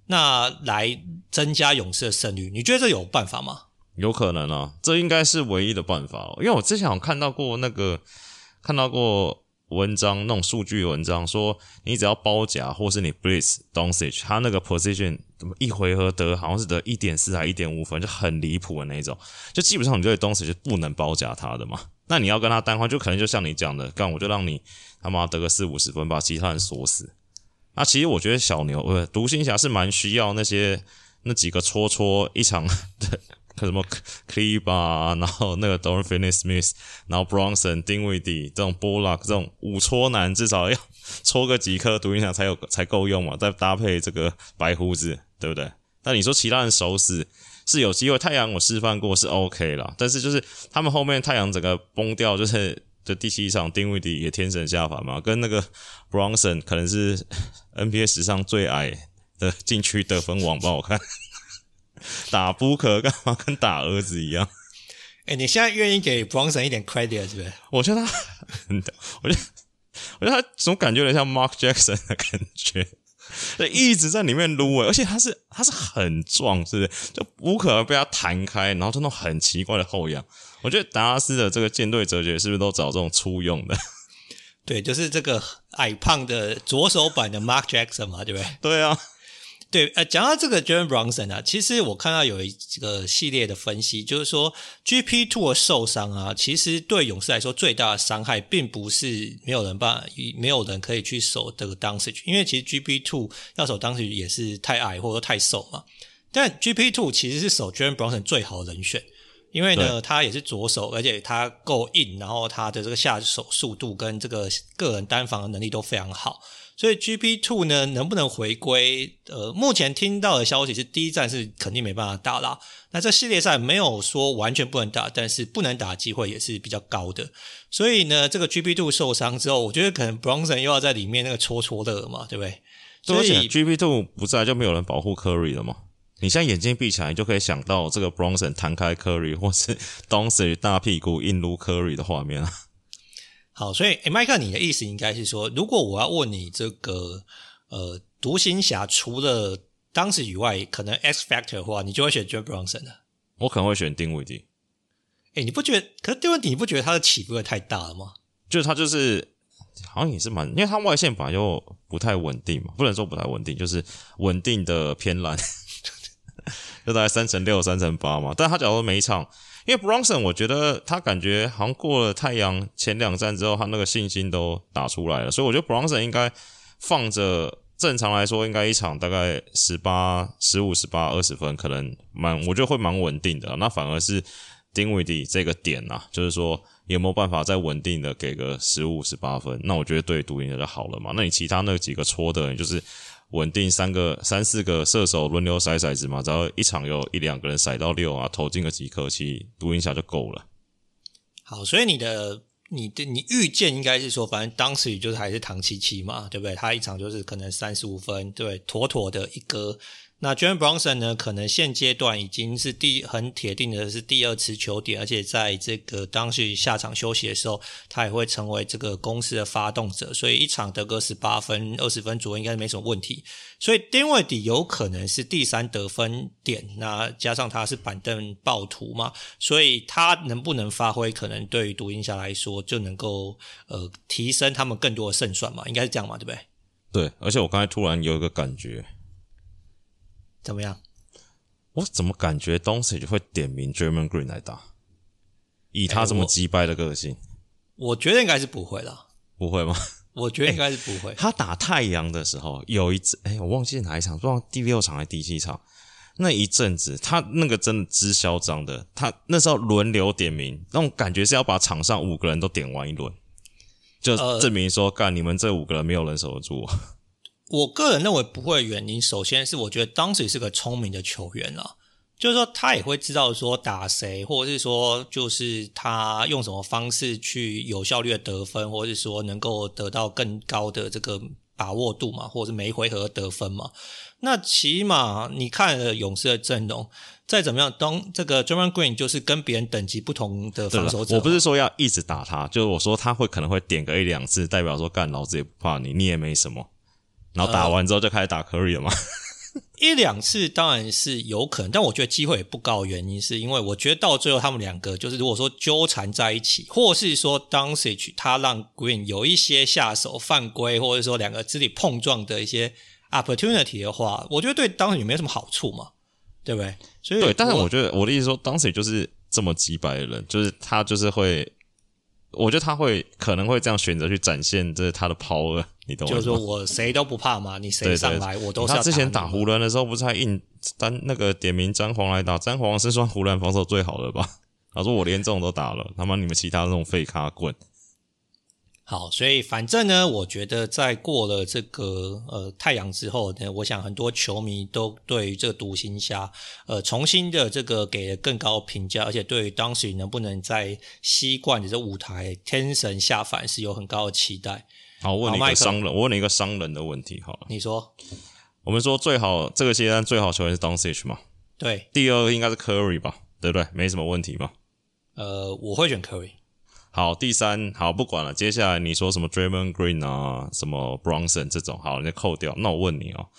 那来增加勇士的胜率，你觉得这有办法吗？有可能啊，这应该是唯一的办法，因为我之前有看到过那个，看到过。文章那种数据文章说，你只要包夹或是你 blitz Doncic，他那个 position 怎么一回合得好像是得一点四还一点五分，就很离谱的那种。就基本上你对 Doncic 是不能包夹他的嘛。那你要跟他单换，就可能就像你讲的，干我就让你他妈得个四五十分，把其他人锁死。那其实我觉得小牛呃独行侠是蛮需要那些那几个戳戳一场的。[LAUGHS] 什么 Kleber [LAUGHS] 然后那个 Dorian Finney-Smith，然后 Bronson、Dinwiddie 这种 Bullock 这种五戳男，至少要 [LAUGHS] 戳个几颗独行侠才有才够用嘛，再搭配这个白胡子，对不对？但你说其他人守死是有机会，太阳我示范过是 OK 啦，但是就是他们后面太阳整个崩掉，就是这第七场 Dinwiddie 也天神下凡嘛，跟那个 Bronson 可能是 [LAUGHS] NBA 史上最矮的禁区得分王吧，我看。[LAUGHS] 打 Booker 干嘛跟打儿子一样？哎、欸，你现在愿意给 Bronson 一点 credit 是不是？我觉得他，[LAUGHS] 我觉得，我觉得他总感觉有点像 Mark Jackson 的感觉，就 [LAUGHS] 一直在里面撸，而且他是他是很壮，是不是？就 Booker 被他弹开，然后就那种很奇怪的后仰。我觉得达拉斯的这个舰队哲学是不是都找这种粗用的？对，就是这个矮胖的左手版的 Mark Jackson 嘛，对不对？对啊。对，呃，讲到这个 Jalen Brunson 啊，其实我看到有一个系列的分析，就是说 GP Two 受伤啊，其实对勇士来说最大的伤害，并不是没有人办，没有人可以去守这个 Doncic，因为其实 GP Two 要守 Doncic 也是太矮或者说太瘦嘛。但 GP Two 其实是守 Jalen Brunson 最好的人选，因为呢，他也是左手，而且他够硬，然后他的这个下手速度跟这个个人单防的能力都非常好。所以 GP Two 呢，能不能回归？呃，目前听到的消息是，第一站是肯定没办法打啦。那这系列赛没有说完全不能打，但是不能打机会也是比较高的。所以呢，这个 GP Two 受伤之后，我觉得可能 Bronson 又要在里面那个戳戳乐嘛，对不对？所以 GP Two 不在，就没有人保护 Curry 了嘛。你现在眼睛闭起来，你就可以想到这个 Bronson 弹开 Curry，或是 Doncic 大屁股硬撸 Curry 的画面啊。好，所以，诶麦克，你的意思应该是说，如果我要问你这个，呃，独行侠除了当时以外，可能 X Factor 的话，你就会选 Jalen Brunson 的。我可能会选丁威迪。诶你不觉得？可是丁威迪，你不觉得他的起伏也太大了吗？就是他就是好像也是蛮，因为他外线本来就不太稳定嘛，不能说不太稳定，就是稳定的偏蓝，[LAUGHS] 就大概三成六、三成八嘛。但他假如每一场。因为 Bronson，我觉得他感觉好像过了太阳前两站之后，他那个信心都打出来了，所以我觉得 Bronson 应该放着，正常来说应该一场大概十八、十五、十八、二十分，可能蛮，我觉得会蛮稳定的。那反而是 Dinwiddie 这个点啊，就是说有没有办法再稳定的给个十五、十八分？那我觉得对独行侠就好了嘛。那你其他那几个戳的，就是。稳定三个、三四个射手轮流甩骰子嘛，只要一场有一两个人甩到六啊，投进个几颗，其实独行侠就够了。好，所以你的、你的、你预见应该是说，反正当时就是还是唐七七嘛，对不对？他一场就是可能三十五分，对，妥妥的一个。那 Jalen Brunson 呢？可能现阶段已经是第很铁定的是第二次球点，而且在这个当时下场休息的时候，他也会成为这个公司的发动者，所以一场得个十八分、二十分左右应该是没什么问题。所以 d a n w i d 有可能是第三得分点，那加上他是板凳暴徒嘛，所以他能不能发挥，可能对于独行侠来说就能够呃提升他们更多的胜算嘛，应该是这样嘛，对不对？对，而且我刚才突然有一个感觉。怎么样？我怎么感觉 Doncic 会点名 Draymond Green 来打？以他这么击败的个性，欸、我，我觉得应该是不会啦。不会吗？我觉得应该是不会。他打太阳的时候有一次，哎，我忘记哪一场，不知道第六场还是第七场。那一阵子，他那个真的之嚣张的，他那时候轮流点名，那种感觉是要把场上五个人都点完一轮，就证明说，干、呃、你们这五个人没有人守得住。我个人认为不会的原因，首先是我觉得当时是个聪明的球员啊，就是说他也会知道说打谁，或者是说就是他用什么方式去有效率的得分，或者是说能够得到更高的这个把握度嘛，或者是每一回合得分嘛。那起码你看了勇士的阵容，再怎么样，当这个 Draymond Green 就是跟别人等级不同的防守者。我不是说要一直打他，就是我说他会可能会点个一两次，代表说干老子也不怕你，你也没什么。然后打完之后就开始打 Curry 了嘛。呃、[LAUGHS] 一两次当然是有可能，但我觉得机会也不高。原因是因为我觉得到最后他们两个就是如果说纠缠在一起，或是说 Doncic 他让 Green 有一些下手犯规，或者说两个肢体碰撞的一些。opportunity 的话，我觉得对当时也没什么好处嘛，对不对？所以对，但是我觉得我的意思说，当时就是这么几百的人，就是他就是会，我觉得他会可能会这样选择去展现这是他的 power，[LAUGHS] 你懂吗？就是说我谁都不怕嘛，你谁上来我都是。他之前打湖人的时候，不是还硬单那个点名詹皇来打，詹皇是算湖人防守最好的吧？他说我连这种都打了，他妈你们其他那种废咖滚。好，所以反正呢，我觉得在过了这个呃太阳之后呢，我想很多球迷都对于这个独行侠呃重新的这个给了更高评价，而且对于当时能不能在西冠的这舞台天神下凡是有很高的期待。好，我问你一个商人，我问你一个商人的问题，好了，你说，我们说最好这个阶段最好球员是 Doncic 嘛？对，第二个应该是 Curry 吧？对不对？没什么问题吧？呃，我会选 Curry。好，第三，好，不管了。接下来你说什么 Draymond Green 啊，什么 Bronson 这种，好，你就扣掉。那我问你哦，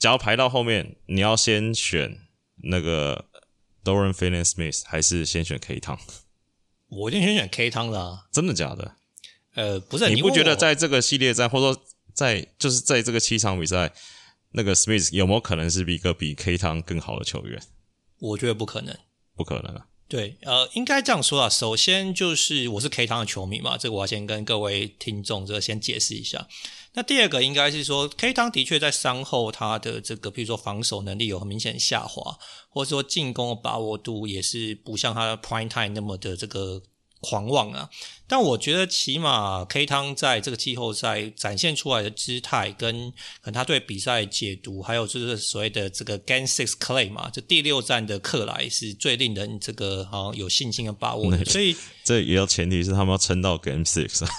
假如排到后面，你要先选那个 Dorian Finney-Smith 还是先选 K 汤？我一定先选 K 汤的啊。真的假的？呃，不是，你不觉得在这个系列战，或者说在就是在这个七场比赛，那个 Smith 有没有可能是比一个比 K 汤更好的球员？我觉得不可能，不可能啊。对，呃，应该这样说啊。首先就是我是 K 汤的球迷嘛，这个我要先跟各位听众这个先解释一下。那第二个应该是说，K 汤的确在伤后他的这个，比如说防守能力有很明显下滑，或者说进攻的把握度也是不像他的 Prime Time 那么的这个。狂妄啊！但我觉得起码 K 汤在这个季后赛展现出来的姿态，跟可能他对比赛解读，还有就是所谓的这个 Game Six Clay 嘛，这第六战的克莱是最令人这个好像有信心的把握的。所以这也要前提是他们要撑到 Game Six 啊。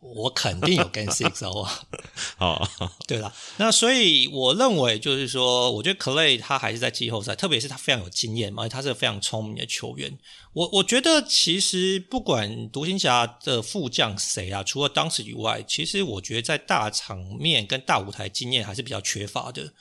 我肯定有 Game [LAUGHS] Six 好不好？好，对了，那所以我认为就是说，我觉得 Clay 他还是在季后赛，特别是他非常有经验嘛，而且他是个非常聪明的球员。我我觉得其实不管独行侠的副将谁啊，除了当时以外，其实我觉得在大场面跟大舞台经验还是比较缺乏的。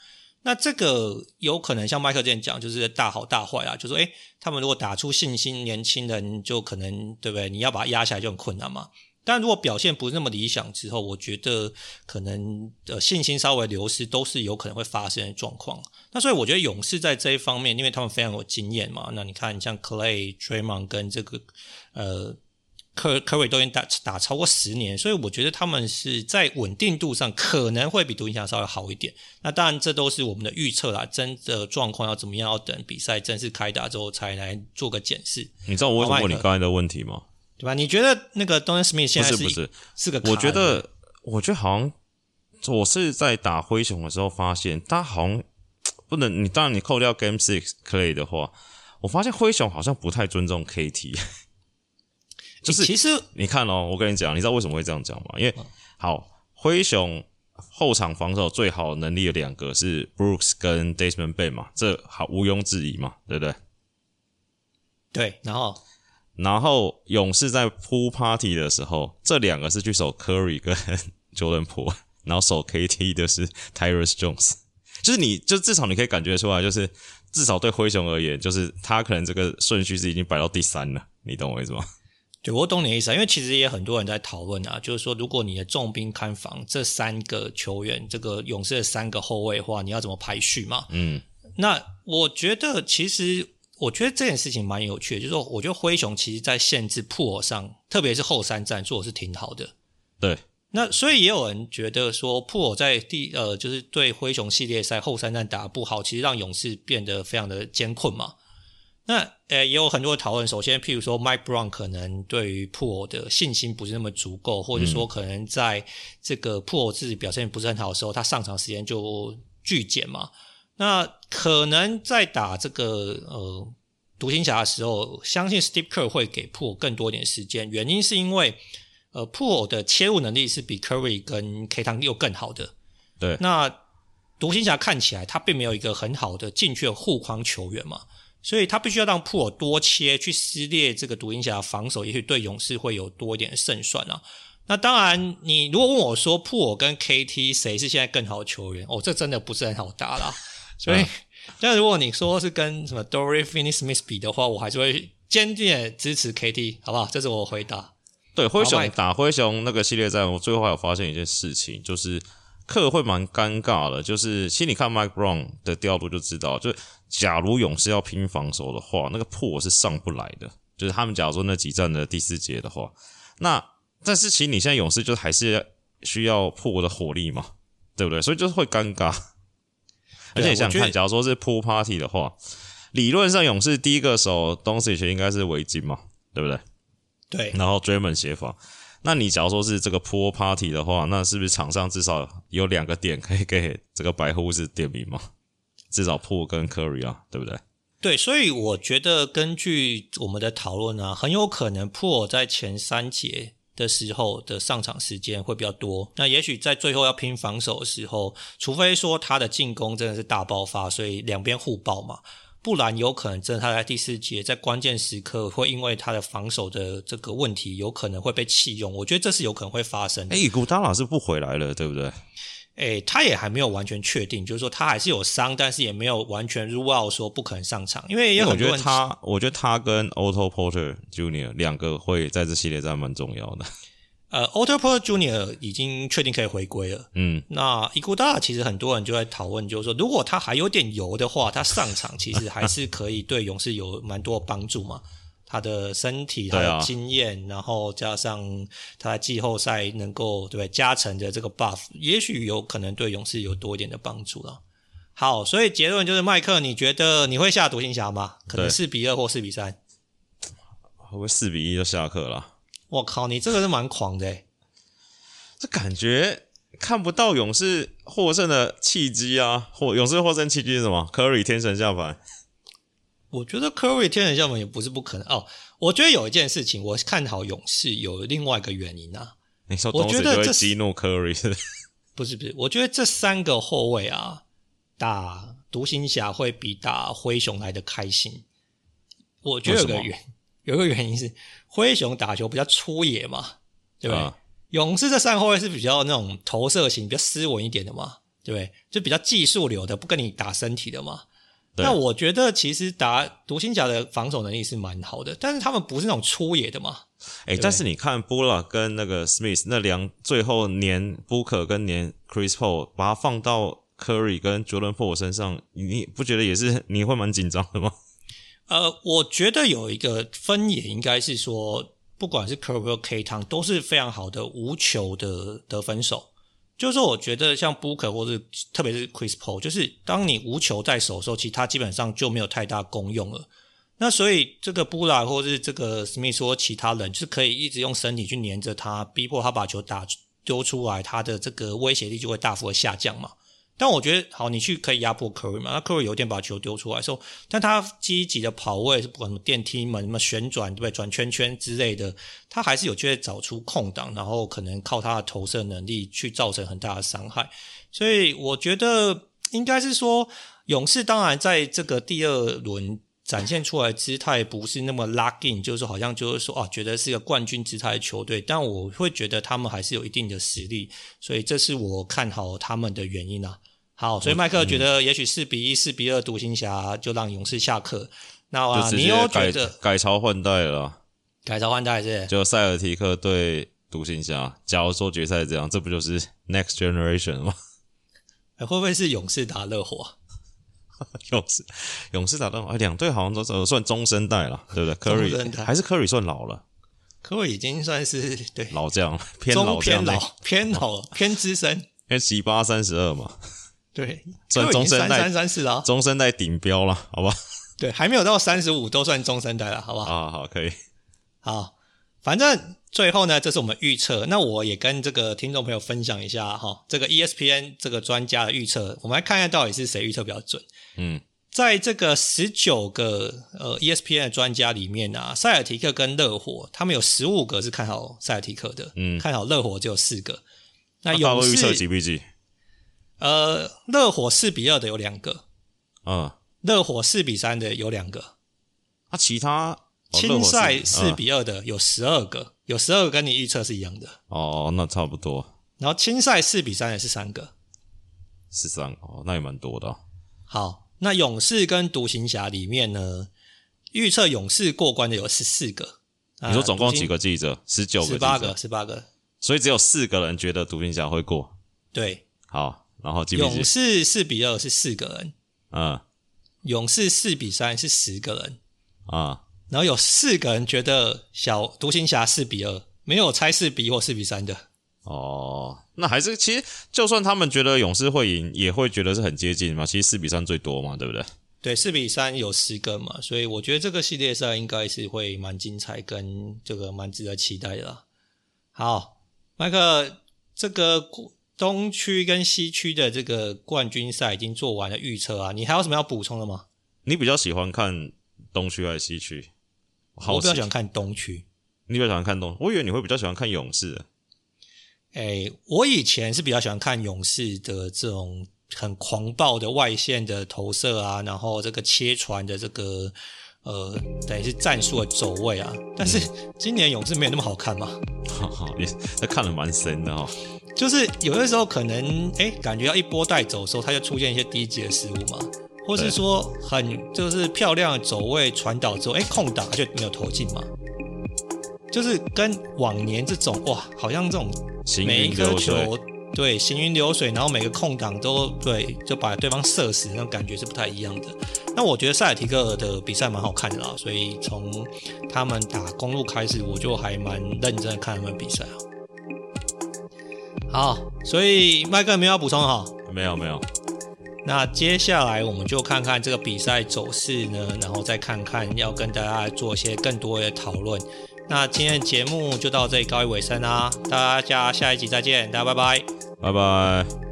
那这个有可能像麦克之前讲，就是大好大坏啊，就说诶，他们如果打出信心，年轻人就可能对不对？你要把他压下来就很困难嘛。但如果表现不是那么理想之后，我觉得可能呃信心稍微流失都是有可能会发生的状况。那所以我觉得勇士在这一方面，因为他们非常有经验嘛。那你看，你像 Clay、Draymond 跟这个呃科科瑞都已经打打超过十年，所以我觉得他们是在稳定度上可能会比独行侠稍微好一点。那当然这都是我们的预测啦，真的状况要怎么样，要等比赛正式开打之后才来做个检视。你知道我为什么问你刚才的问题吗？对吧？你觉得那个 Dorian Smith 现在是不是不是是个？我觉得，我觉得好像我是在打灰熊的时候发现，他好像不能。你当然你扣掉 Game Six Clay 的话，我发现灰熊好像不太尊重 KT。[LAUGHS] 就是其实你看哦，我跟你讲，你知道为什么会这样讲吗？因为好，灰熊后场防守最好能力的两个是 Brooks 跟 Desmond Bane 嘛，这好毋庸置疑嘛，对不对？对，然后。然后勇士在铺 party 的时候，这两个是去守 Curry 跟 [LAUGHS] Jordan Poole，然后守 KT 的是 Tyrus Jones，就是你就至少你可以感觉出来，就是至少对灰熊而言，就是他可能这个顺序是已经摆到第三了，你懂我意思吗？对，我懂你的意思啊，因为其实也很多人在讨论啊，就是说如果你的重兵看防这三个球员，这个勇士的三个后卫的话，你要怎么排序嘛？嗯，那我觉得其实。我觉得这件事情蛮有趣的，就是说，我觉得灰熊其实在限制破上，特别是后三战做的是挺好的。对。那所以也有人觉得说，普尔在第呃，就是对灰熊系列赛后三战打得不好，其实让勇士变得非常的艰困嘛。那呃，也有很多的讨论。首先，譬如说，Mike Brown 可能对于普尔的信心不是那么足够，或者说可能在这个普尔自己表现不是很好的时候，他上场时间就巨减嘛。那可能在打这个呃独行侠的时候，相信 Steve Kerr 会给普尔更多一点时间。原因是因为。呃，普尔的切入能力是比 Curry 跟 K 汤又更好的。对，那独行侠看起来他并没有一个很好的进去的护框球员嘛，所以他必须要让普尔多切去撕裂这个独行侠防守，也许对勇士会有多一点胜算啊。那当然，你如果问我说普尔跟 KT 谁是现在更好的球员，哦，这真的不是很好答啦。所以，嗯、[LAUGHS] 但如果你说是跟什么 Dorian Finney-Smith 比的话，我还是会坚定的支持 KT，好不好？这是我回答。对灰熊打灰熊那个系列战，我最后还有发现一件事情，就是克会蛮尴尬的。就是其实你看 Mike Brown 的调度就知道，就假如勇士要拼防守的话，那个破是上不来的。就是他们假如说那几战的第四节的话，那但是其实你现在勇士就还是需要破的火力嘛，对不对？所以就是会尴尬。而且你想想看，假如说是 Pool Party 的话，理论上勇士第一个守 Doncic 应该是围巾嘛，对不对？对，然后 Draymond 协防，那你假如说是这个 Pool Party 的话，那是不是场上至少有两个点可以给这个白胡子点名嘛？至少 Pool 跟 Curry 啊，对不对？对，所以我觉得根据我们的讨论啊，很有可能 Pool 在前三节的时候的上场时间会比较多。那也许在最后要拼防守的时候，除非说他的进攻真的是大爆发，所以两边互爆嘛。不然有可能真的他在第四节在关键时刻会因为他的防守的这个问题，有可能会被弃用。我觉得这是有可能会发生的。哎，古达拉是不回来了，对不对？哎，他也还没有完全确定，就是说他还是有伤，但是也没有完全 rule out 说不可能上场。因为也很多人，我觉得他，我觉得他跟 Otto Porter Junior 两个会在这系列战蛮重要的。[LAUGHS] 呃，Otto Porter Junior 已经确定可以回归了。嗯，那伊古达其实很多人就在讨论，就是说，如果他还有点油的话，他上场其实还是可以对勇士有蛮多帮助嘛。他的身体、他的经验，啊、然后加上他在季后赛能够对加成的这个 buff，也许有可能对勇士有多一点的帮助了。好，所以结论就是，麦克，你觉得你会下独行侠吗？可能四比二或四比三，会不会四比一就下课了？我靠，你这个是蛮狂的诶，这感觉看不到勇士获胜的契机啊！或勇士获胜契机是什么？Curry 天神下凡。我觉得 Curry 天神下凡也不是不可能哦。我觉得有一件事情，我看好勇士有另外一个原因啊。你说，我觉得这激怒 Curry 是？不是不是，我觉得这三个后卫啊，打独行侠会比打灰熊来的开心。我觉得有个原有一个原因是。灰熊打球比较粗野嘛，对不对？啊、勇士这三个后卫是比较那种投射型、比较斯文一点的嘛，对不对？就比较技术流的，不跟你打身体的嘛。对那我觉得其实打独行侠的防守能力是蛮好的，但是他们不是那种粗野的嘛。哎，但是你看布拉跟那个 Smith 那两最后黏 Booker 跟黏 Chris Paul，把它放到 Curry 跟 Jordan Poole 身上，你不觉得也是你会蛮紧张的吗？呃，我觉得有一个分野，应该是说，不管是 Curry 或 K 汤都是非常好的无球的得分手。就是说，我觉得像 Booker 或是特别是 Chris Paul，就是当你无球在手的时候，其实他基本上就没有太大功用了。那所以这个布拉或是这个 Smith 其他人，是可以一直用身体去黏着他，逼迫他把球打丢出来，他的这个威胁力就会大幅的下降嘛。但我觉得，好，你去可以压迫 Curry 嘛？那 Curry 有点把球丢出来说，但他积极的跑位，不管什么电梯门、什么旋转，对不对？转圈圈之类的，他还是有机会找出空档，然后可能靠他的投射能力去造成很大的伤害。所以我觉得应该是说，勇士当然在这个第二轮展现出来姿态不是那么 lock in，就是好像就是说啊，觉得是一个冠军姿态的球队。但我会觉得他们还是有一定的实力，所以这是我看好他们的原因啊。好，所以麦克觉得也许四比一、四比二独行侠就让勇士下课。那啊，你又觉得改朝换代了？改朝换代是？就塞尔提克对独行侠。假如说决赛这样，这不就是 Next Generation 吗？会不会是勇士打热火？[LAUGHS] 勇士，勇士打热火，两队好像都算中生代了，对不对？Curry 还是 Curry 算老了？科瑞已经算是对老将，偏老将，偏老偏老偏资深，[LAUGHS] 因为十八三十二嘛，对，算中生代三三四了，中生代顶标了，好吧？对，还没有到三十五都算中生代了，好不好？啊，好，可以，好，反正最后呢，这是我们预测，那我也跟这个听众朋友分享一下哈，这个 ESPN 这个专家的预测，我们来看一下到底是谁预测比较准，嗯。在这个十九个呃 ESPN 的专家里面啊，塞尔提克跟热火，他们有十五个是看好塞尔提克的，嗯，看好热火只有四个。那勇士预测几比几？呃，热火四比二的有两个，嗯，热火四比三的有两个。啊、其他青赛四比二的有十二个，嗯、有十二个跟你预测是一样的。哦，那差不多。然后青赛四比三的是三个，十三哦，那也蛮多的。好。那勇士跟独行侠里面呢，预测勇士过关的有十四个。你说总共几个记者？十九个、十八个、十八个。所以只有四个人觉得独行侠会过。对。好，然后勇士四比二是四个人。嗯。勇士四比三是十个人。啊、嗯。然后有四个人觉得小独行侠四比二，没有猜四比一或四比三的。哦，那还是其实，就算他们觉得勇士会赢，也会觉得是很接近嘛。其实四比三最多嘛，对不对？对，四比三有十个嘛，所以我觉得这个系列赛应该是会蛮精彩，跟这个蛮值得期待的啦。好，麦克，这个东区跟西区的这个冠军赛已经做完了预测啊，你还有什么要补充的吗？你比较喜欢看东区还是西区？我比较喜欢看东区。你比较喜欢看东？我以为你会比较喜欢看勇士。诶，我以前是比较喜欢看勇士的这种很狂暴的外线的投射啊，然后这个切传的这个呃，等于是战术的走位啊。但是今年勇士没有那么好看嘛？好好，你那看得蛮深的哦。就是有的时候可能诶，感觉要一波带走的时候，它就出现一些低级的失误嘛，或是说很就是漂亮的走位传导之后，诶，空档就没有投进嘛。就是跟往年这种哇，好像这种。每一颗球，对，行云流水，然后每个空档都对，就把对方射死，那种感觉是不太一样的。那我觉得塞尔提克的比赛蛮好看的啦，所以从他们打公路开始，我就还蛮认真的看他们比赛啊。好，所以麦克没有要补充哈？没有没有。那接下来我们就看看这个比赛走势呢，然后再看看要跟大家做一些更多的讨论。那今天的节目就到这里告一尾声啦，大家下一集再见，大家拜拜，拜拜。